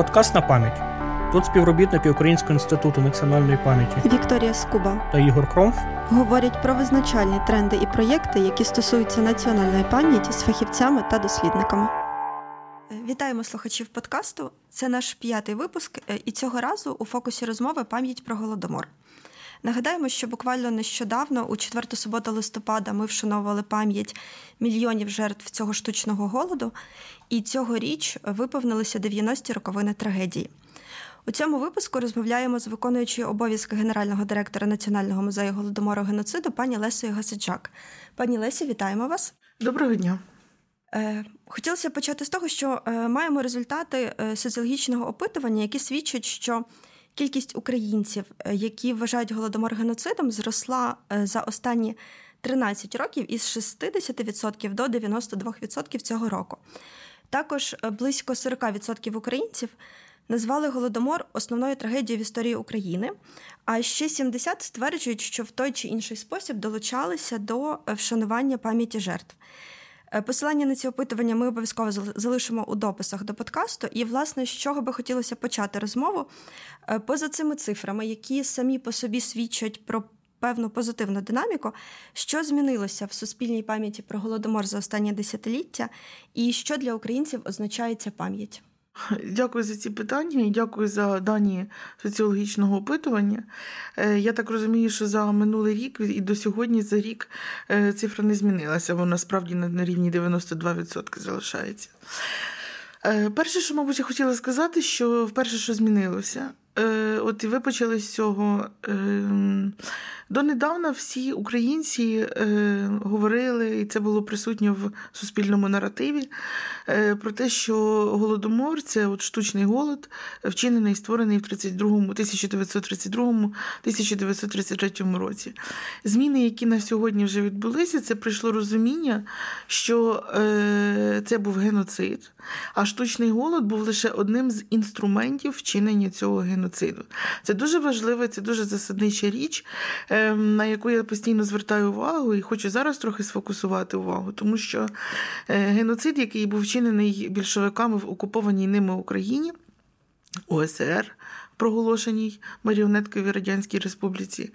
Подкаст на пам'ять. Тут співробітники Українського інституту національної пам'яті Вікторія Скуба та Ігор Кромф говорять про визначальні тренди і проєкти, які стосуються національної пам'яті з фахівцями та дослідниками. Вітаємо слухачів подкасту. Це наш п'ятий випуск, е, і цього разу у фокусі розмови пам'ять про голодомор. Нагадаємо, що буквально нещодавно, у четверту суботу листопада, ми вшановували пам'ять мільйонів жертв цього штучного голоду, і цьогоріч виповнилися 90-ті роковини трагедії. У цьому випуску розмовляємо з виконуючою обов'язки генерального директора Національного музею голодомору геноциду пані Лесою Гасиджак. Пані Лесі, вітаємо вас. Доброго дня. Е, хотілося почати з того, що е, маємо результати е, соціологічного опитування, які свідчать, що кількість українців, які вважають голодомор геноцидом, зросла за останні 13 років із 60% до 92% цього року. Також близько 40% українців назвали голодомор основною трагедією в історії України. А ще 70 стверджують, що в той чи інший спосіб долучалися до вшанування пам'яті жертв. Е, посилання на ці опитування ми обов'язково залишимо у дописах до подкасту. І, власне, з чого би хотілося почати розмову е, поза цими цифрами, які самі по собі свідчать про певну позитивну динаміку, що змінилося в суспільній пам'яті про голодомор за останнє десятиліття, і що для українців означає ця пам'ять. Дякую за ці питання і дякую за дані соціологічного опитування. Е, я так розумію, що за минулий рік і до сьогодні за рік е, цифра не змінилася, вона справді на рівні 92% залишається. Е, перше, що, мабуть, я хотіла сказати, що вперше, що змінилося, от і ви почали з цього. Ем, Донедавна всі українці е, говорили, і це було присутньо в суспільному наративі, е, про те, що голодомор це от штучний голод, вчинений і створений в 1932-1933 році. Зміни, які на сьогодні вже відбулися, це прийшло розуміння, що е, це був геноцид, а штучний голод був лише одним з інструментів вчинення цього геноциду. Це дуже важливо, це дуже засаднича річ. Ем, на яку я постійно звертаю увагу, і хочу зараз трохи сфокусувати увагу, тому що е, геноцид, який був вчинений більшовиками в окупованій ними Україні, ОСР проголошеній Маріонетковій Радянській Республіці.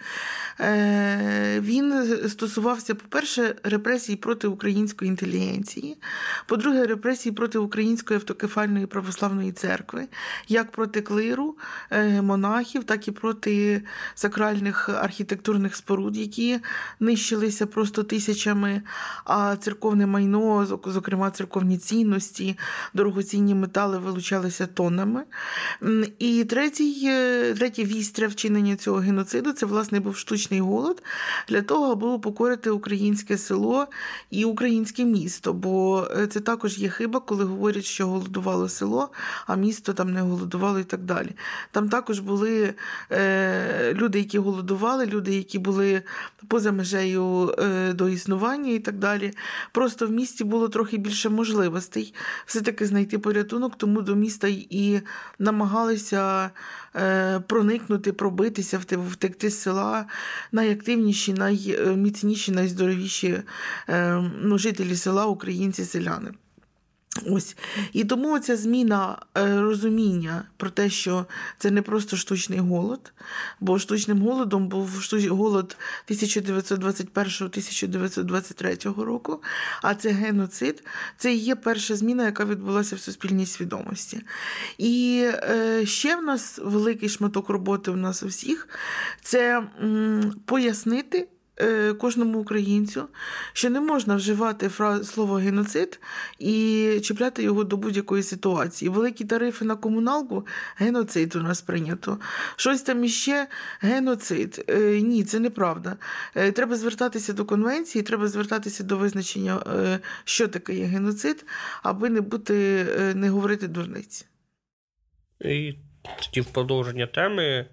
Е, він стосувався, по-перше, репресій проти української інтелігенції, по-друге, репресій проти Української автокефальної православної церкви, як проти клиру, е, монахів, так і проти сакральних архітектурних споруд, які нищилися просто тисячами, а церковне майно, зокрема церковні цінності, дорогоцінні метали вилучалися тоннами. І третій третій, третє вістря вчинення цього геноциду це, власне, був штучний голод для того, аби упокорити українське село і українське місто. Бо е, це також є хиба, коли говорять, що голодувало село, а місто там не голодувало і так далі. Там також були е, люди, які голодували, люди, які були поза межею е, до існування і так далі. Просто в місті було трохи більше можливостей все-таки знайти порятунок, тому до міста і намагалися проникнути, пробитися, втекти з села найактивніші, найміцніші, найздоровіші е, ну, жителі села, українці-селяни. Ось і тому ця зміна е, розуміння про те, що це не просто штучний голод, бо штучним голодом був голод 1921-1923 року, а це геноцид, це є перша зміна, яка відбулася в суспільній свідомості. І е, ще в нас великий шматок роботи у нас у всіх це пояснити. Е, кожному українцю, що не можна вживати слово геноцид і чіпляти його до будь-якої ситуації. Великі тарифи на комуналку геноцид у нас прийнято. Щось там іще геноцид. Е, ні, це неправда. Е, треба звертатися до конвенції, треба звертатися до визначення, що таке є геноцид, аби не бути, не говорити дурниць. І тоді в продовження теми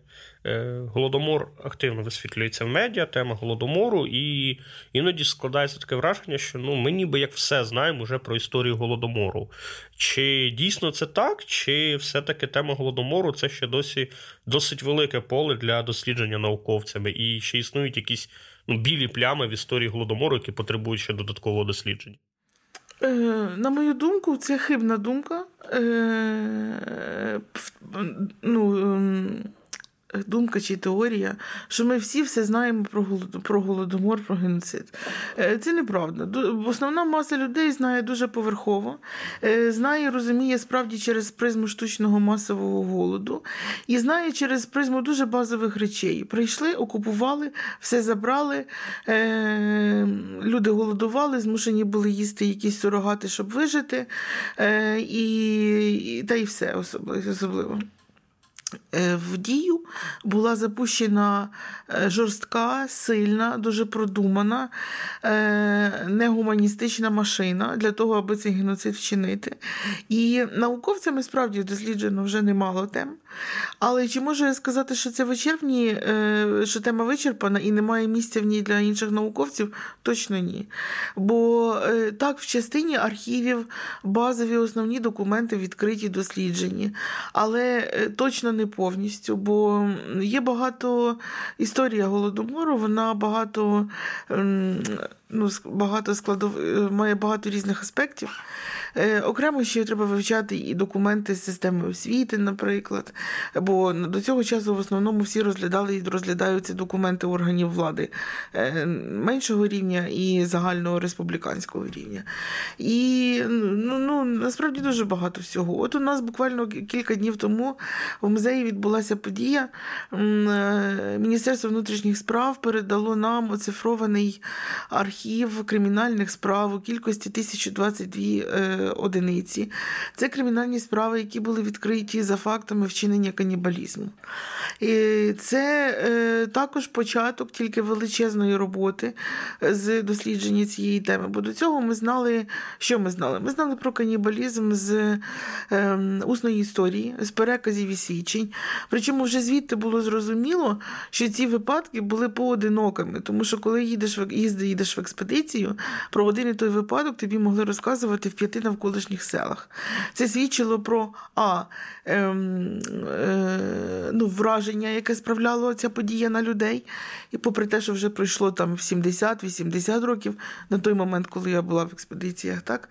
Е, голодомор активно висвітлюється в медіа, тема голодомору, і іноді складається таке враження, що ну, ми ніби як все знаємо вже про історію голодомору. Чи дійсно це так, чи все-таки тема голодомору це ще досі досить велике поле для дослідження науковцями, і ще існують якісь ну, білі плями в історії голодомору, які потребують ще додаткового дослідження? Е, на мою думку, це хибна думка. øh, noe mm, думка чи теорія, що ми всі все знаємо про про голодомор, про геноцид. Е, це неправда. Основна маса людей знає дуже поверхово, е, знає, розуміє справді через призму штучного масового голоду і знає через призму дуже базових речей. Прийшли, окупували, все забрали, е, люди голодували, змушені були їсти якісь сурогати, щоб вижити, і та й все особливо. Е, в дію була запущена е, жорстка, сильна, дуже продумана, е, негуманістична машина для того, аби цей геноцид вчинити. І науковцями справді досліджено вже немало тем. Але чи можу я сказати, що це вичерпні, що тема вичерпана і немає місця в ній для інших науковців? Точно ні. Бо так, в частині архівів базові основні документи відкриті, досліджені, але точно не повністю, бо є багато історія голодомору, вона багато ну, багато складов, має багато різних аспектів. Е, окремо ще треба вивчати і документи з системи освіти, наприклад. Бо до цього часу в основному всі розглядали і розглядаються документи органів влади е, меншого рівня і загального республіканського рівня. І ну, ну, насправді дуже багато всього. От у нас буквально кілька днів тому в музеї відбулася подія. Е, Міністерство внутрішніх справ передало нам оцифрований архів кримінальних справ у кількості 1022 одиниці. Це кримінальні справи, які були відкриті за фактами вчинення канібалізму. І Це е, також початок тільки величезної роботи з дослідження цієї теми. Бо до цього ми знали, що ми знали? Ми знали про канібалізм з е, усної історії, з переказів і свідчень. Причому вже звідти було зрозуміло, що ці випадки були поодинокими, тому що коли їдеш їдеш в експедицію, про один і той випадок тобі могли розказувати в п'яти навколишніх селах. Це свідчило про а, е, е, ну, враження, яке справляло ця подія на людей. І попри те, що вже пройшло там 70-80 років на той момент, коли я була в експедиціях. так.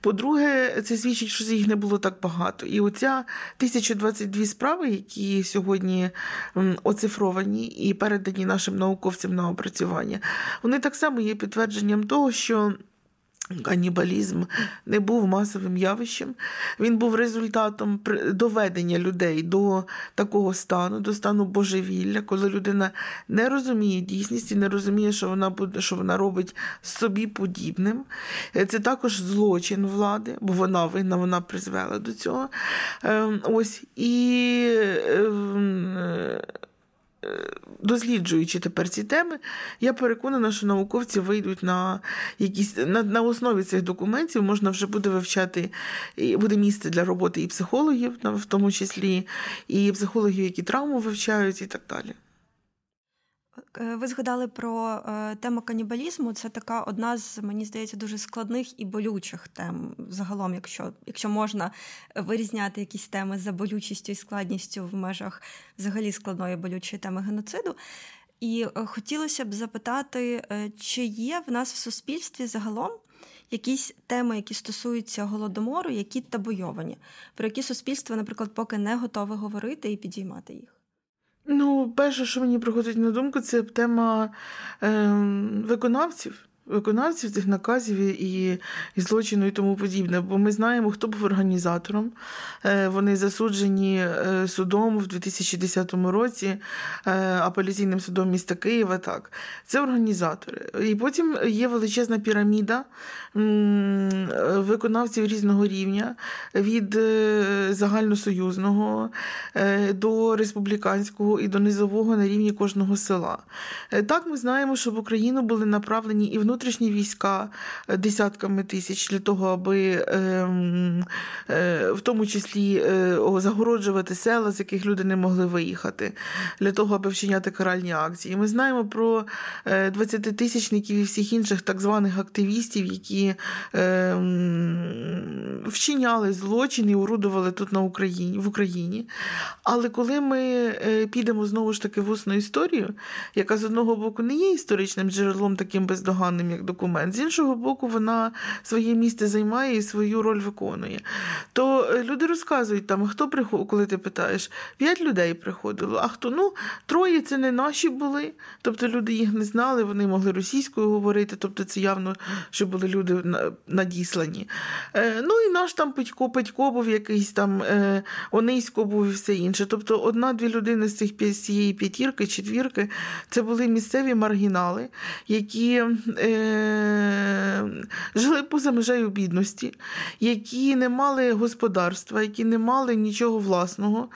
По-друге, це свідчить, що їх не було так багато. І оця 1022 справи, які сьогодні оцифровані і передані нашим науковцям на опрацювання, вони так само є підтвердженням того, що. Канібалізм не був масовим явищем, він був результатом доведення людей до такого стану, до стану божевілля, коли людина не розуміє дійсності, не розуміє, що вона що вона робить собі подібним. Це також злочин влади, бо вона винна, вона призвела до цього. Ем, ось і ем, досліджуючи тепер ці теми, я переконана, що науковці вийдуть на якісь на, на основі цих документів, можна вже буде вивчати, буде місце для роботи і психологів, в тому числі, і психологів, які травму вивчають, і так далі. Е, ви згадали про е, тему канібалізму. Це така одна з, мені здається, дуже складних і болючих тем. Загалом, якщо якщо можна вирізняти якісь теми за болючістю і складністю в межах взагалі складної болючої теми геноциду. І е, хотілося б запитати, чи є в нас в суспільстві загалом якісь теми, які стосуються голодомору, які табойовані, про які суспільство, наприклад, поки не готове говорити і підіймати їх. Ну, перше, що мені приходить на думку, це тема е, виконавців виконавців цих наказів і і злочину і тому подібне. Бо ми знаємо, хто був організатором. Е, вони засуджені е, судом в 2010 році, е, апеляційним судом міста Києва. Так, це організатори. І потім є величезна піраміда виконавців різного рівня від загальносоюзного до республіканського і до низового на рівні кожного села. Так, ми знаємо, що в Україну були направлені і внутрішні внутрішні війська е, десятками тисяч для того, аби ем, е, в тому числі е, загороджувати села, з яких люди не могли виїхати, для того, аби вчиняти каральні акції. Ми знаємо про 20-тисячників і всіх інших так званих активістів, які ем, вчиняли злочин і орудували тут на Україні в Україні. Але коли ми підемо знову ж таки в усну історію, яка з одного боку не є історичним джерелом таким бездоганним, як документ. З іншого боку, вона своє місце займає і свою роль виконує. То е, люди розказують там, хто приходив, коли ти питаєш, п'ять людей приходило, а хто? Ну, троє це не наші були. Тобто люди їх не знали, вони могли російською говорити, тобто це явно, що були люди надіслані. Е, ну і наш там Петько, Петько був якийсь там, е, Онисько був і все інше. Тобто одна-дві людини з цих цієї п'ятірки, четвірки, це були місцеві маргінали, які е, жили поза межею бідності, які не мали господарства, які не мали нічого власного,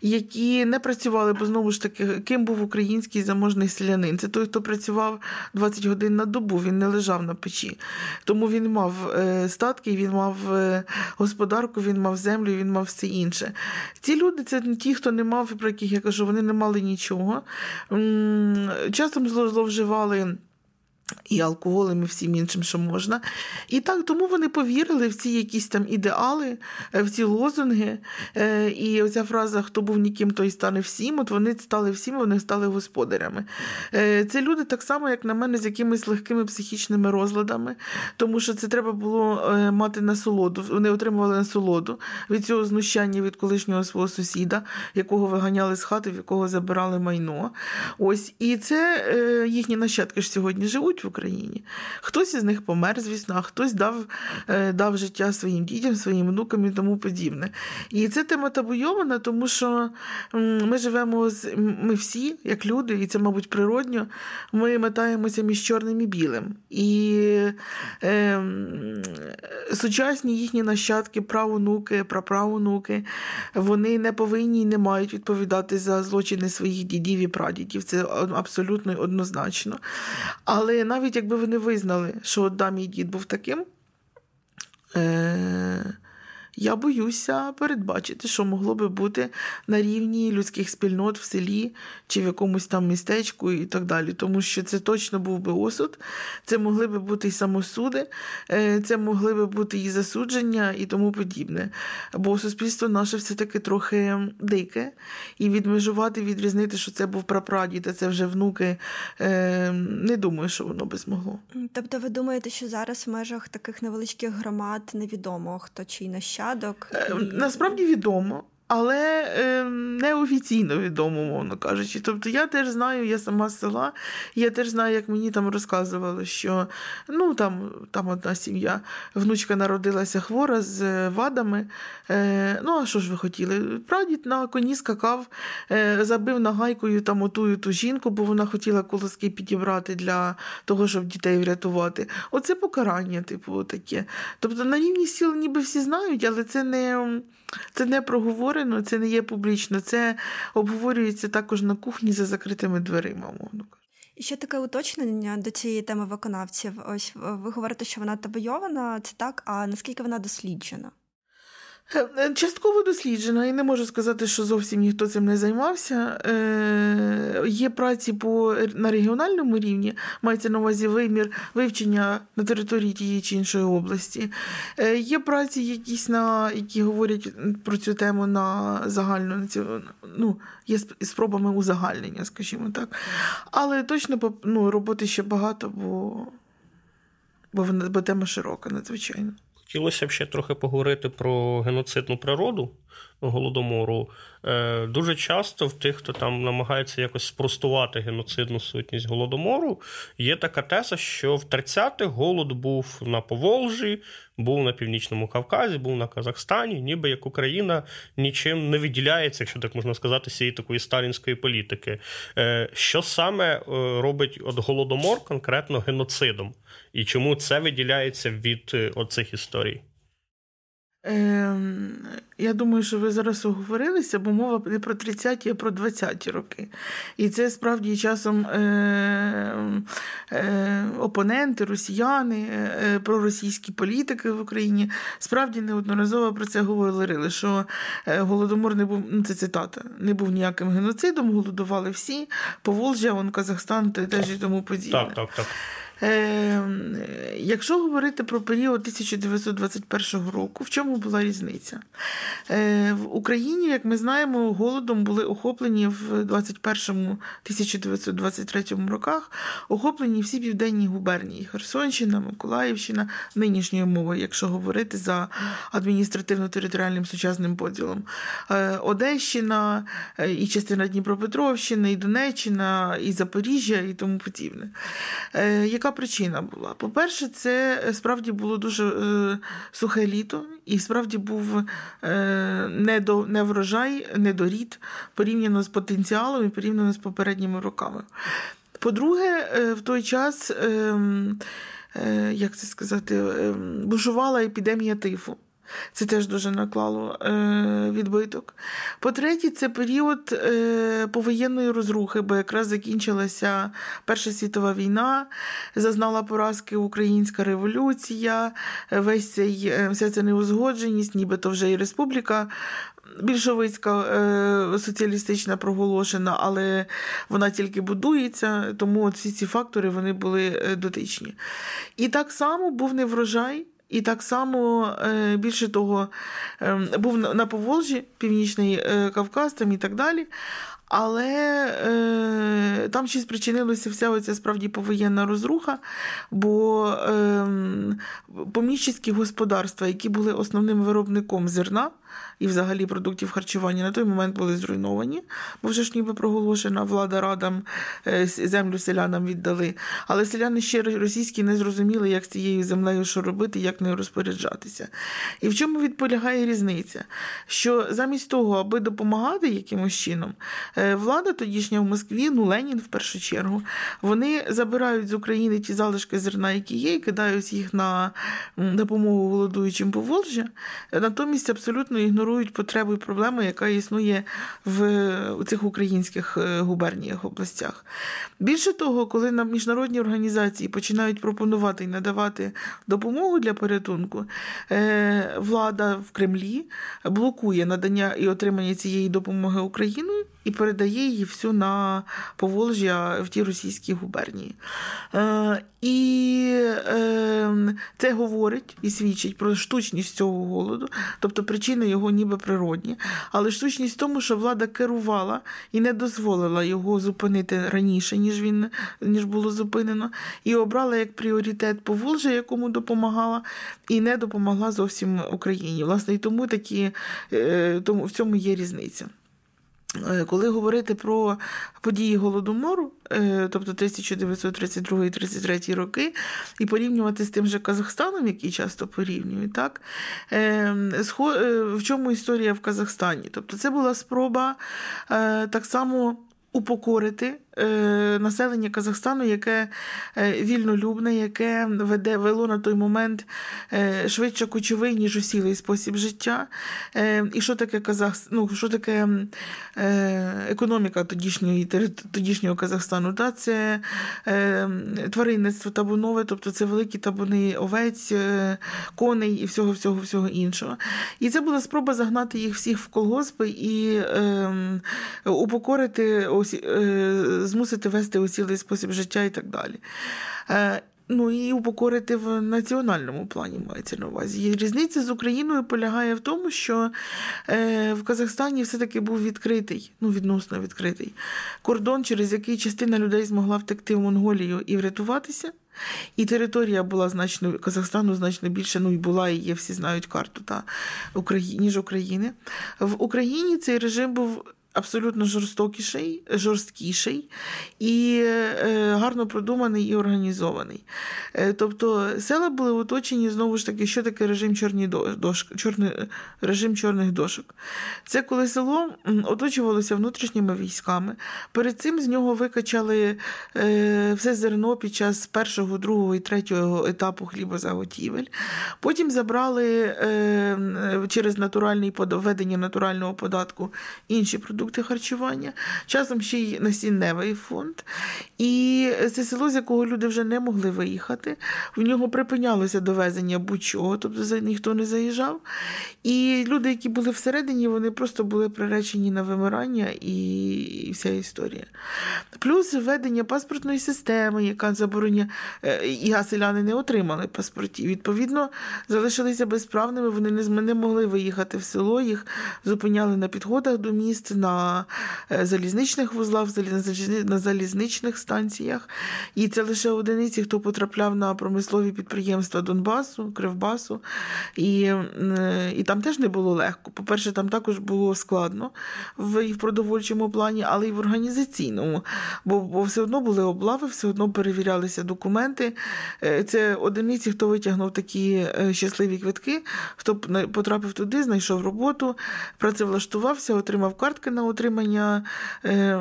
які не працювали, бо знову ж таки, ким був український заможний селянин. Це той, хто працював 20 годин на добу, він не лежав на печі. Тому він мав е, статки, він мав е, господарку, він мав землю, він мав все інше. Ці люди це ті, хто не мав, про яких я кажу, вони не мали нічого. Часом зловживали. І алкоголем, і всім іншим, що можна. І так, тому вони повірили в ці якісь там ідеали, е, в ці лозунги. Е, і оця фраза Хто був ніким, той стане всім. От вони стали всім, вони стали господарями. Е, це люди так само, як на мене, з якимись легкими психічними розладами, тому що це треба було мати насолоду. Вони отримували насолоду від цього знущання від колишнього свого сусіда, якого виганяли з хати, в якого забирали майно. Ось, І це їхні нащадки ж сьогодні живуть в Україні. Хтось із них помер, звісно, а хтось дав е, дав життя своїм дітям, своїм внукам і тому подібне. І це тема табуйована, тому що ми живемо з ми всі, як люди, і це, мабуть, природньо, ми метаємося між чорним і білим. І е, сучасні їхні нащадки, правонуки, праправонуки, вони не повинні і не мають відповідати за злочини своїх дідів і прадідів. Це абсолютно однозначно. Але навіть якби вони визнали, що да, мій дід був таким, е- я боюся передбачити, що могло би бути на рівні людських спільнот в селі чи в якомусь там містечку і так далі. Тому що це точно був би осуд, це могли би бути і самосуди, е, це могли би бути і засудження, і тому подібне. Бо суспільство наше все-таки трохи дике, і відмежувати, відрізнити, що це був прапрадід, а це вже внуки. Е, не думаю, що воно би змогло. Тобто, ви думаєте, що зараз в межах таких невеличких громад невідомо хто чий нащадок? Нащадок? Е, насправді відомо але е, неофіційно відомо, мовно кажучи. Тобто я теж знаю, я сама з села, я теж знаю, як мені там розказували, що ну там там одна сім'я, внучка народилася хвора з вадами. Е, Ну, а що ж ви хотіли? Прадід на коні скакав, е, забив нагайкою там отую ту жінку, бо вона хотіла колоски підібрати для того, щоб дітей врятувати. Оце покарання, типу, таке. Тобто на рівні сіл ніби всі знають, але це не. Це не проговорено, це не є публічно, це обговорюється також на кухні за закритими дверима, мовно І ще таке уточнення до цієї теми виконавців. Ось ви говорите, що вона табойована, це так, а наскільки вона досліджена? Е, е, частково досліджена, і не можу сказати, що зовсім ніхто цим не займався. Е, Є праці по, на регіональному рівні, мається на увазі вимір вивчення на території тієї чи іншої області. Е, Є праці, якісь на, які говорять про цю тему на загальну ну, є спробами узагальнення, скажімо так. Але точно ну, роботи ще багато, бо, бо, бо тема широка, надзвичайно. Хотілося б ще трохи поговорити про геноцидну природу голодомору. Е, дуже часто в тих, хто там намагається якось спростувати геноцидну сутність голодомору, є така теза, що в 30-х голод був на Поволжі, був на Північному Кавказі, був на Казахстані, ніби як Україна нічим не виділяється, якщо так можна сказати, цієї такої сталінської політики. Е, що саме е, робить от голодомор конкретно геноцидом? І чому це виділяється від оцих історій? Е, Я думаю, що ви зараз оговорилися, бо мова не про 30-ті, а про 20-ті роки. І це справді часом е, е, опоненти, росіяни, е, проросійські політики в Україні справді неодноразово про це говорили, що е, Голодомор не був, ну це цитата, не був ніяким геноцидом, голодували всі, Поволжя, вон Казахстан теж і тому подібне. Так, так, так. Е, Якщо говорити про період 1921 року, в чому була різниця? Е, В Україні, як ми знаємо, голодом були охоплені в 21-1923 роках, охоплені всі південні губернії Херсонщина, Миколаївщина, нинішньою мовою, якщо говорити за адміністративно-територіальним сучасним поділом. Е, Одещина, е, і частина Дніпропетровщини, і Донеччина, і Запоріжжя, і тому подібне. Е, Яка причина була? По-перше, це справді було дуже е, сухе літо, і справді був е, врожай, недорід порівняно з потенціалом і порівняно з попередніми роками. По-друге, е, в той час, е, е, як це сказати, е, бушувала епідемія тифу. Це теж дуже наклало е, відбиток. По-третє, це період е, повоєнної розрухи, бо якраз закінчилася Перша світова війна, зазнала поразки Українська революція, весь цей, е, вся ця неузгодженість, нібито вже і республіка. Більшовицька соціалістична проголошена, але вона тільки будується, тому всі ці фактори вони були дотичні. І так само був неврожай. І так само, е, більше того, ем, був на Поволжі, Північний е, Кавказ там і так далі. Але е, там ще спричинилася вся оця справді повоєнна розруха, бо е, поміщицькі господарства, які були основним виробником зерна, і взагалі продуктів харчування на той момент були зруйновані, бо вже ж ніби проголошена влада радам е, землю селянам віддали. Але селяни ще російські не зрозуміли, як з цією землею що робити, як нею розпоряджатися. І в чому відполягає різниця? Що замість того, аби допомагати якимось чином, е, влада тодішня в Москві, ну Ленін в першу чергу, вони забирають з України ті залишки зерна, які є, і кидають їх на допомогу голодуючим Поволжя, натомість абсолютно ігнорують потребу і проблему, яка існує в цих українських е, губерніях областях. Більше того, коли нам міжнародні організації починають пропонувати і надавати допомогу для порятунку, е, влада в Кремлі блокує надання і отримання цієї допомоги Україною і передає її всю на Поволжя в ті російські губернії. Е, і е, це говорить і свідчить про штучність цього голоду, тобто причини його ніби природні. Але штучність в тому, що влада керувала і не дозволила його зупинити раніше, ніж він ніж було зупинено, і обрала як пріоритет Поволжя, якому допомагала, і не допомогла зовсім Україні. Власне, і тому такі е, тому в цьому є різниця. Е, коли говорити про події Голодомору, е, тобто 1932-33 роки, і порівнювати з тим же Казахстаном, який часто порівнюють, так е, в чому історія в Казахстані? Тобто це була спроба так само упокорити населення Казахстану, яке е, вільнолюбне, яке веде вело на той момент е, швидше кочовий, ніж усілий спосіб життя. Е, І що таке Казах... ну, що таке е, економіка тодішньої, тодішнього Казахстану? Та? Це е, тваринництво табунове, тобто це великі табуни овець, е, коней і всього всього всього іншого. І це була спроба загнати їх всіх в колгоспи і е, упокорити. Е, змусити вести у цілий спосіб життя і так далі. Е, ну і упокорити в національному плані мається на увазі. Різниця з Україною полягає в тому, що е, в Казахстані все-таки був відкритий, ну відносно відкритий кордон, через який частина людей змогла втекти в Монголію і врятуватися. І територія була значно Казахстану значно більше, ну і була і є, всі знають карту та ніж України. В Україні цей режим був абсолютно жорстокіший, жорсткіший і е, гарно продуманий і організований. Е, тобто села були оточені знову ж таки, що таке режим чорні дошки, чорний, режим чорних дошок. Це коли село оточувалося внутрішніми військами. Перед цим з нього викачали е, все зерно під час першого, другого і третього етапу хлібозаготівель. Потім забрали через натуральний введення натурального податку інші продукти продукти харчування, часом ще й насінневий фонд. І це село, з якого люди вже не могли виїхати. В нього припинялося довезення будь-чого, тобто ніхто не заїжджав. І люди, які були всередині, вони просто були приречені на вимирання і вся історія. Плюс введення паспортної системи, яка забороняє, е, і селяни не отримали паспортів. Відповідно, залишилися безправними, вони не могли виїхати в село, їх зупиняли на підходах до міст, на е, залізничних вузлах, на залізничних станціях. І це лише одиниці, хто потрапляв на промислові підприємства Донбасу, Кривбасу. І е, і там теж не було легко. По-перше, там також було складно в, і в продовольчому плані, але й в організаційному. Бо, бо все одно були облави, все одно перевірялися документи. Е, це одиниці, хто витягнув такі щасливі квитки, хто потрапив туди, знайшов роботу, працевлаштувався, отримав картки на отримання е,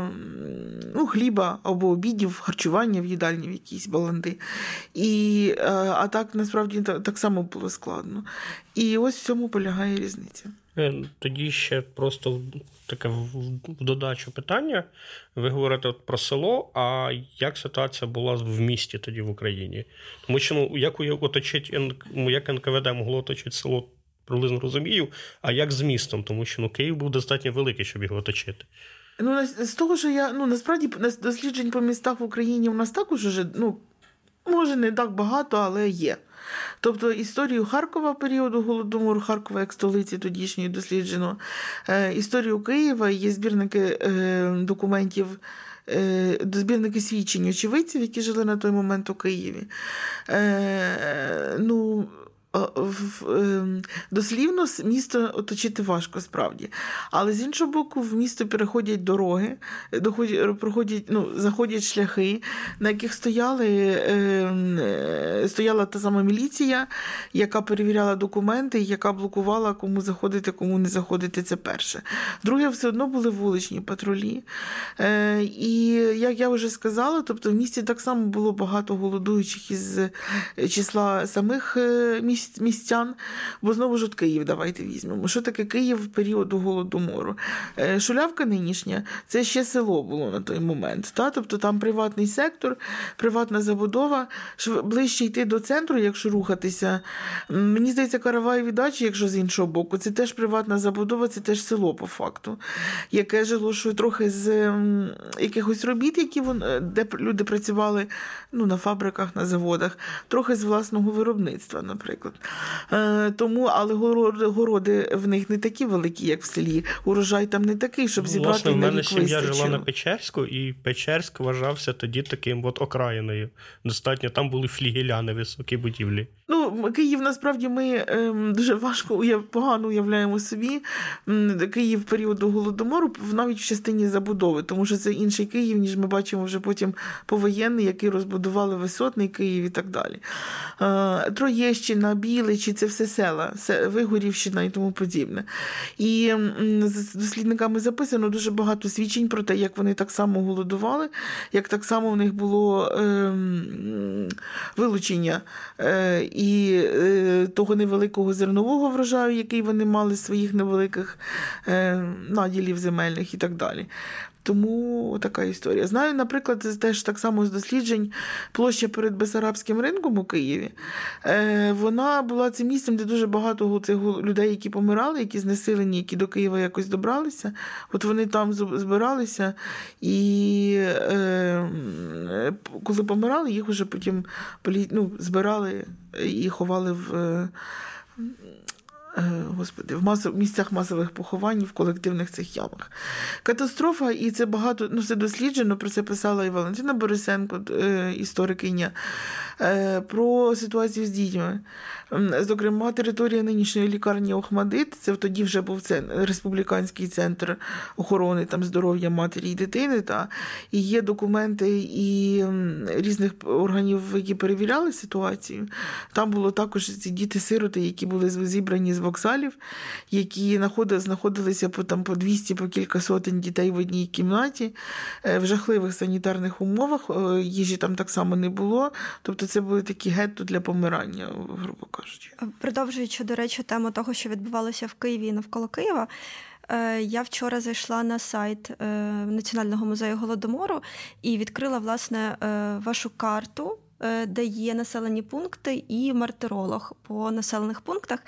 ну, хліба або обідів, харчування в їдальні в якісь баланди. І, е, А так насправді так само було складно. І ось в цьому полягає різниця. Е, тоді ще просто таке в додачу питання. Ви говорите про село, а як ситуація була в місті тоді в Україні? Тому що ну, як оточить, як НКВД могло оточити село приблизно розумію. А як з містом? Тому що ну, Київ був достатньо великий, щоб його оточити. Ну, з того, що я ну насправді досліджень по містах в Україні у нас також уже, ну, може, не так багато, але є. Тобто історію Харкова періоду Голодомору, Харкова як столиці тодішньої досліджено, е, історію Києва, є збірники е, документів. Е, збірники свідчень очевидців, які жили на той момент у Києві. Ну, дослівно місто оточити важко справді. Але з іншого боку, в місто переходять дороги, проходять, ну, заходять шляхи, на яких стояли, ем, е, стояла та сама міліція, яка перевіряла документи, яка блокувала, кому заходити, кому не заходити. Це перше. Друге, все одно були вуличні патрулі. Е, і як я вже сказала, тобто в місті так само було багато голодуючих із числа самих е, місць містян, бо знову ж от Київ, давайте візьмемо. Що таке Київ в періоду голодомору? Е, Шулявка нинішня це ще село було на той момент. Та? Тобто там приватний сектор, приватна забудова, ближче йти до центру, якщо рухатися. Мені здається, Каравай віддачі, якщо з іншого боку, це теж приватна забудова, це теж село по факту, яке жило що трохи з якихось робіт, які вон, е, де люди працювали ну, на фабриках, на заводах, трохи з власного виробництва, наприклад. Е, тому, але городи, городи в них не такі великі, як в селі. Урожай там не такий, щоб зібрати Власне, в мене сім'я жила на Печерську, і Печерськ вважався тоді таким от окраїною. Достатньо там були флігеляни, високі будівлі. Ну, Київ насправді ми ем, дуже важко уяв, погано уявляємо собі. Київ періоду голодомору навіть в частині забудови, тому що це інший Київ, ніж ми бачимо вже потім повоєнний, який розбудували висотний Київ і так далі. Е, Троєщина, Біличі це все села, Вигорівщина і тому подібне. І з дослідниками записано дуже багато свідчень про те, як вони так само голодували, як так само в них було е, вилучення. Е, і е, того невеликого зернового врожаю, який вони мали з своїх невеликих е, наділів земельних і так далі. Тому така історія. Знаю, наприклад, теж так само з досліджень площа перед Бесарабським ринком у Києві. Е, Вона була цим місцем, де дуже багато цих людей, які помирали, які знесилені, які до Києва якось добралися. От вони там збиралися, і е, коли помирали, їх уже потім ну, збирали і ховали в. Е, господи, в масов, місцях масових поховань в колективних цих ямах. Катастрофа, і це багато ну це досліджено. Про це писала і Валентина Борисенко, е, історикиня, е, про ситуацію з дітьми. Зокрема, територія нинішньої лікарні Охмадит, це тоді вже був це республіканський центр охорони там здоров'я матері і дитини. Та, І є документи і різних органів, які перевіряли ситуацію. Там було також ці діти-сироти, які були зібрані з вокзалів, які знаходилися по там по 200 по кілька сотень дітей в одній кімнаті, е, в жахливих санітарних умовах. Е, їжі там так само не було. Тобто це були такі гетто для помирання, грубо кажучи. Продовжуючи, до речі, тему того, що відбувалося в Києві і навколо Києва. Я вчора зайшла на сайт Національного музею голодомору і відкрила власне вашу карту. Де є населені пункти, і мартиролог по населених пунктах.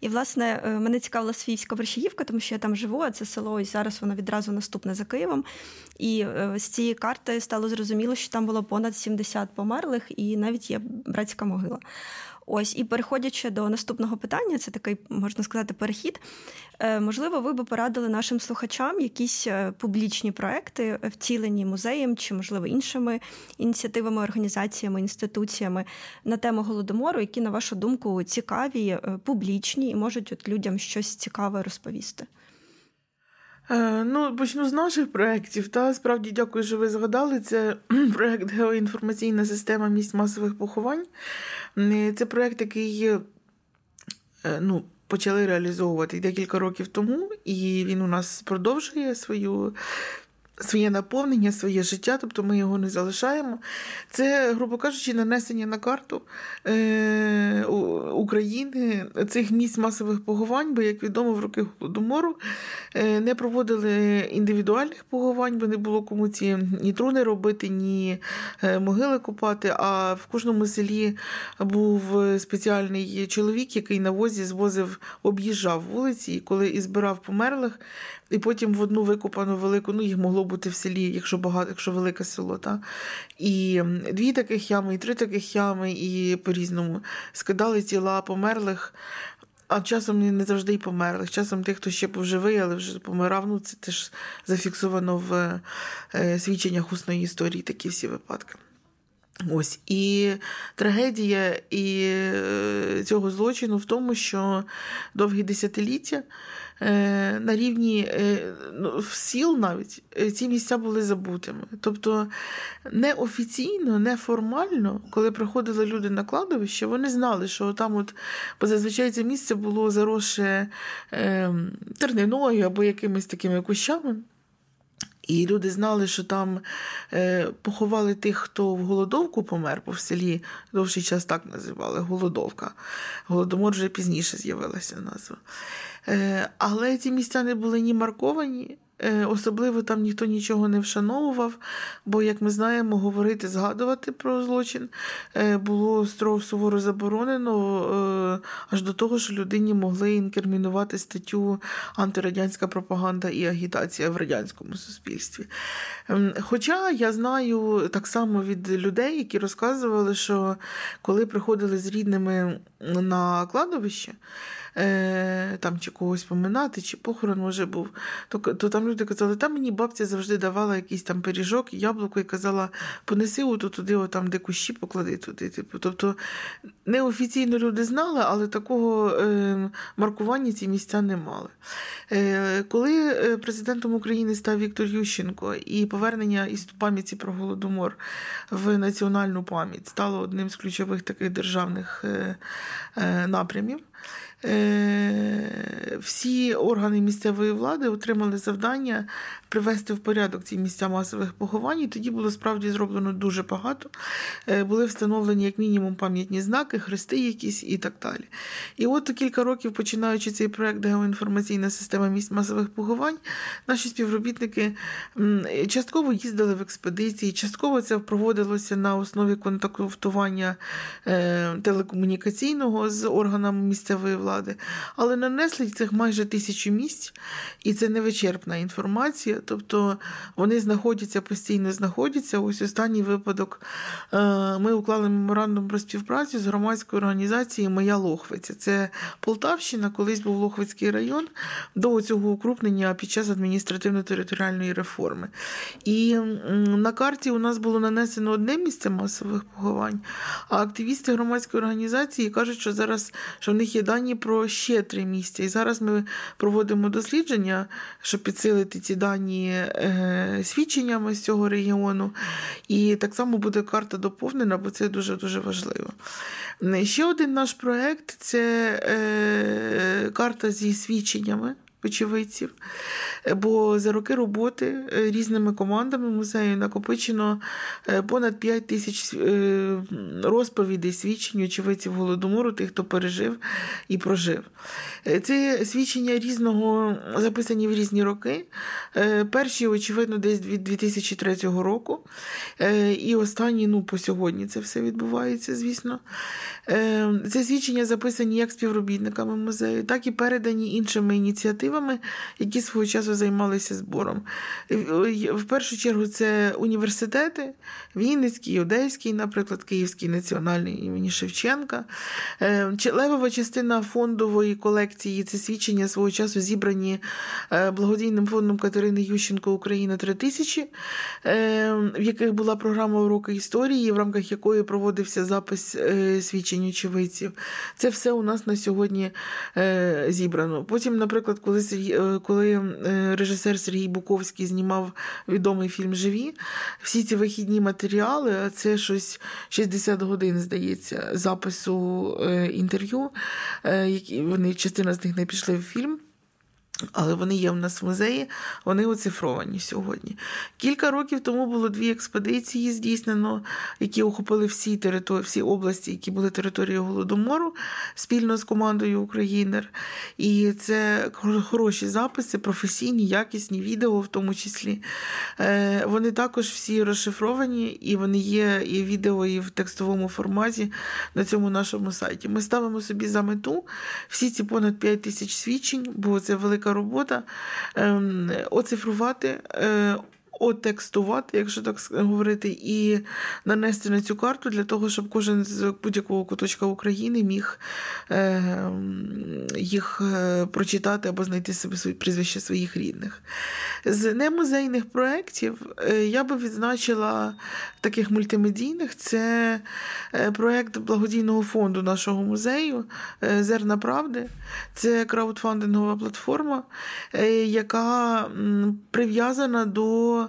І, власне, е, мене цікавила Свійська Вершіївка, тому що я там живу, а це село, і зараз воно відразу наступне за Києвом. І е, з цієї карти стало зрозуміло, що там було понад 70 померлих, і навіть є братська могила. Ось, і переходячи до наступного питання, це такий, можна сказати, перехід. Е, можливо, ви би порадили нашим слухачам якісь е, публічні проекти, втілені музеєм чи, можливо, іншими ініціативами, організаціями, інституціями на тему голодомору, які, на вашу думку, цікаві, е, публічні і можуть от людям щось цікаве розповісти. Ну, почну з наших проєктів. Та справді дякую, що ви згадали. Це проєкт Геоінформаційна система місць масових поховань. Це проєкт, який е, ну, почали реалізовувати декілька років тому, і він у нас продовжує свою своє наповнення, своє життя, тобто ми його не залишаємо. Це, грубо кажучи, нанесення на карту е, України цих місць масових поховань, бо, як відомо, в роки Голодомору е, не проводили індивідуальних поховань, бо не було кому ці ні труни робити, ні е, могили копати. А в кожному селі був спеціальний чоловік, який на возі звозив, об'їжджав вулиці, і коли і збирав померлих, і потім в одну викопану велику, ну їх могло бути в селі, якщо багато, якщо велике село. Та? І дві таких ями, і три таких ями, і по-різному скидали тіла померлих. А часом не завжди й померлих. Часом тих, хто ще був живий, але вже помирав. Ну, це теж зафіксовано в е, свідченнях усної історії такі всі випадки. Ось і трагедія і е, цього злочину в тому, що довгі десятиліття на рівні е, ну, сіл навіть е, ці місця були забутими. Тобто неофіційно, неформально, коли приходили люди на кладовище, вони знали, що там, от, бо зазвичай це місце було заросше е, терниною або якимись такими кущами. І люди знали, що там е, поховали тих, хто в голодовку помер, бо в селі довший час так називали голодовка. Голодомор вже пізніше з'явилася назва. Е, але ці місця не були ні марковані, Е, особливо там ніхто нічого не вшановував, бо, як ми знаємо, говорити, згадувати про злочин е, було строго суворо заборонено аж до того, що людині могли інкримінувати статтю антирадянська пропаганда і агітація в радянському суспільстві. Ем, хоча я знаю так само від людей, які розказували, що коли приходили з рідними на кладовище, е, там чи когось поминати, чи похорон може був, то то там люди казали, там мені бабця завжди давала якийсь там пиріжок, яблуко і казала, понеси ото туди, отам, де кущі поклади туди. Типу. Тобто неофіційно люди знали, але такого е, маркування ці місця не мали. Е, Коли е, президентом України став Віктор Ющенко і повернення із пам'яті про Голодомор в національну пам'ять стало одним з ключових таких державних е, е, напрямів. Е, всі органи місцевої влади отримали завдання привести в порядок ці місця масових поховань. І тоді було справді зроблено дуже багато. Е, були встановлені, як мінімум, пам'ятні знаки, хрести якісь і так далі. І от кілька років, починаючи цей проект Геоінформаційна система місць масових поховань, наші співробітники частково їздили в експедиції, частково це проводилося на основі контактування е, телекомунікаційного з органами місцевої влади влади, але нанесли цих майже тисячу місць, і це невичерпна інформація. Тобто вони знаходяться, постійно знаходяться. Ось останній випадок е, ми уклали меморандум про співпрацю з громадською організацією Моя Лохвиця. Це Полтавщина, колись був Лохвицький район до цього укрупнення під час адміністративно-територіальної реформи. І на карті у нас було нанесено одне місце масових поховань, а активісти громадської організації кажуть, що зараз що в них є дані про ще три місця. І зараз ми проводимо дослідження, щоб підсилити ці дані е, свідченнями з цього регіону. І так само буде карта доповнена, бо це дуже-дуже важливо. Ще один наш проект це е, карта зі свідченнями очевидців. Бо за роки роботи різними командами музею накопичено понад 5 тисяч розповідей, свідчень очевидців голодомору, тих, хто пережив і прожив. Це свідчення різного записані в різні роки. Перші, очевидно, десь від 2003 року. І останні, ну, по сьогодні це все відбувається, звісно. Це свідчення записані як співробітниками музею, так і передані іншими ініціативами, які свого часу займалися збором. В першу чергу це університети, Вінницький, Одеський, наприклад, Київський національний імені Шевченка. Левова частина фондової колекції це свідчення свого часу зібрані е, благодійним фондом Катерини Ющенко Україна 3000, в яких була програма уроки історії, в рамках якої проводився запис е, свідчень очевидців. Це все у нас на сьогодні е, зібрано. Потім, наприклад, коли коли режисер Сергій Буковський знімав відомий фільм Живі, всі ці вихідні матеріали, це щось 60 годин, здається, запису інтерв'ю, які вони частина з них не пішли в фільм. Але вони є в нас в музеї, вони оцифровані сьогодні. Кілька років тому було дві експедиції здійснено, які охопили всі території, всі області, які були територією Голодомору спільно з командою Українер. І це хороші записи, професійні, якісні відео, в тому числі. Е, вони також всі розшифровані, і вони є і відео, і в текстовому форматі на цьому нашому сайті. Ми ставимо собі за мету всі ці понад 5 тисяч свідчень, бо це велика робота ем, оцифрувати е, отекстувати, якщо так говорити, і нанести на цю карту для того, щоб кожен з будь-якого куточка України міг е, їх е, прочитати або знайти себе свої прізвища своїх рідних. З немузейних проєктів е, я би відзначила таких мультимедійних це проєкт благодійного фонду нашого музею Зерна Правди. Це краудфандингова платформа, яка прив'язана до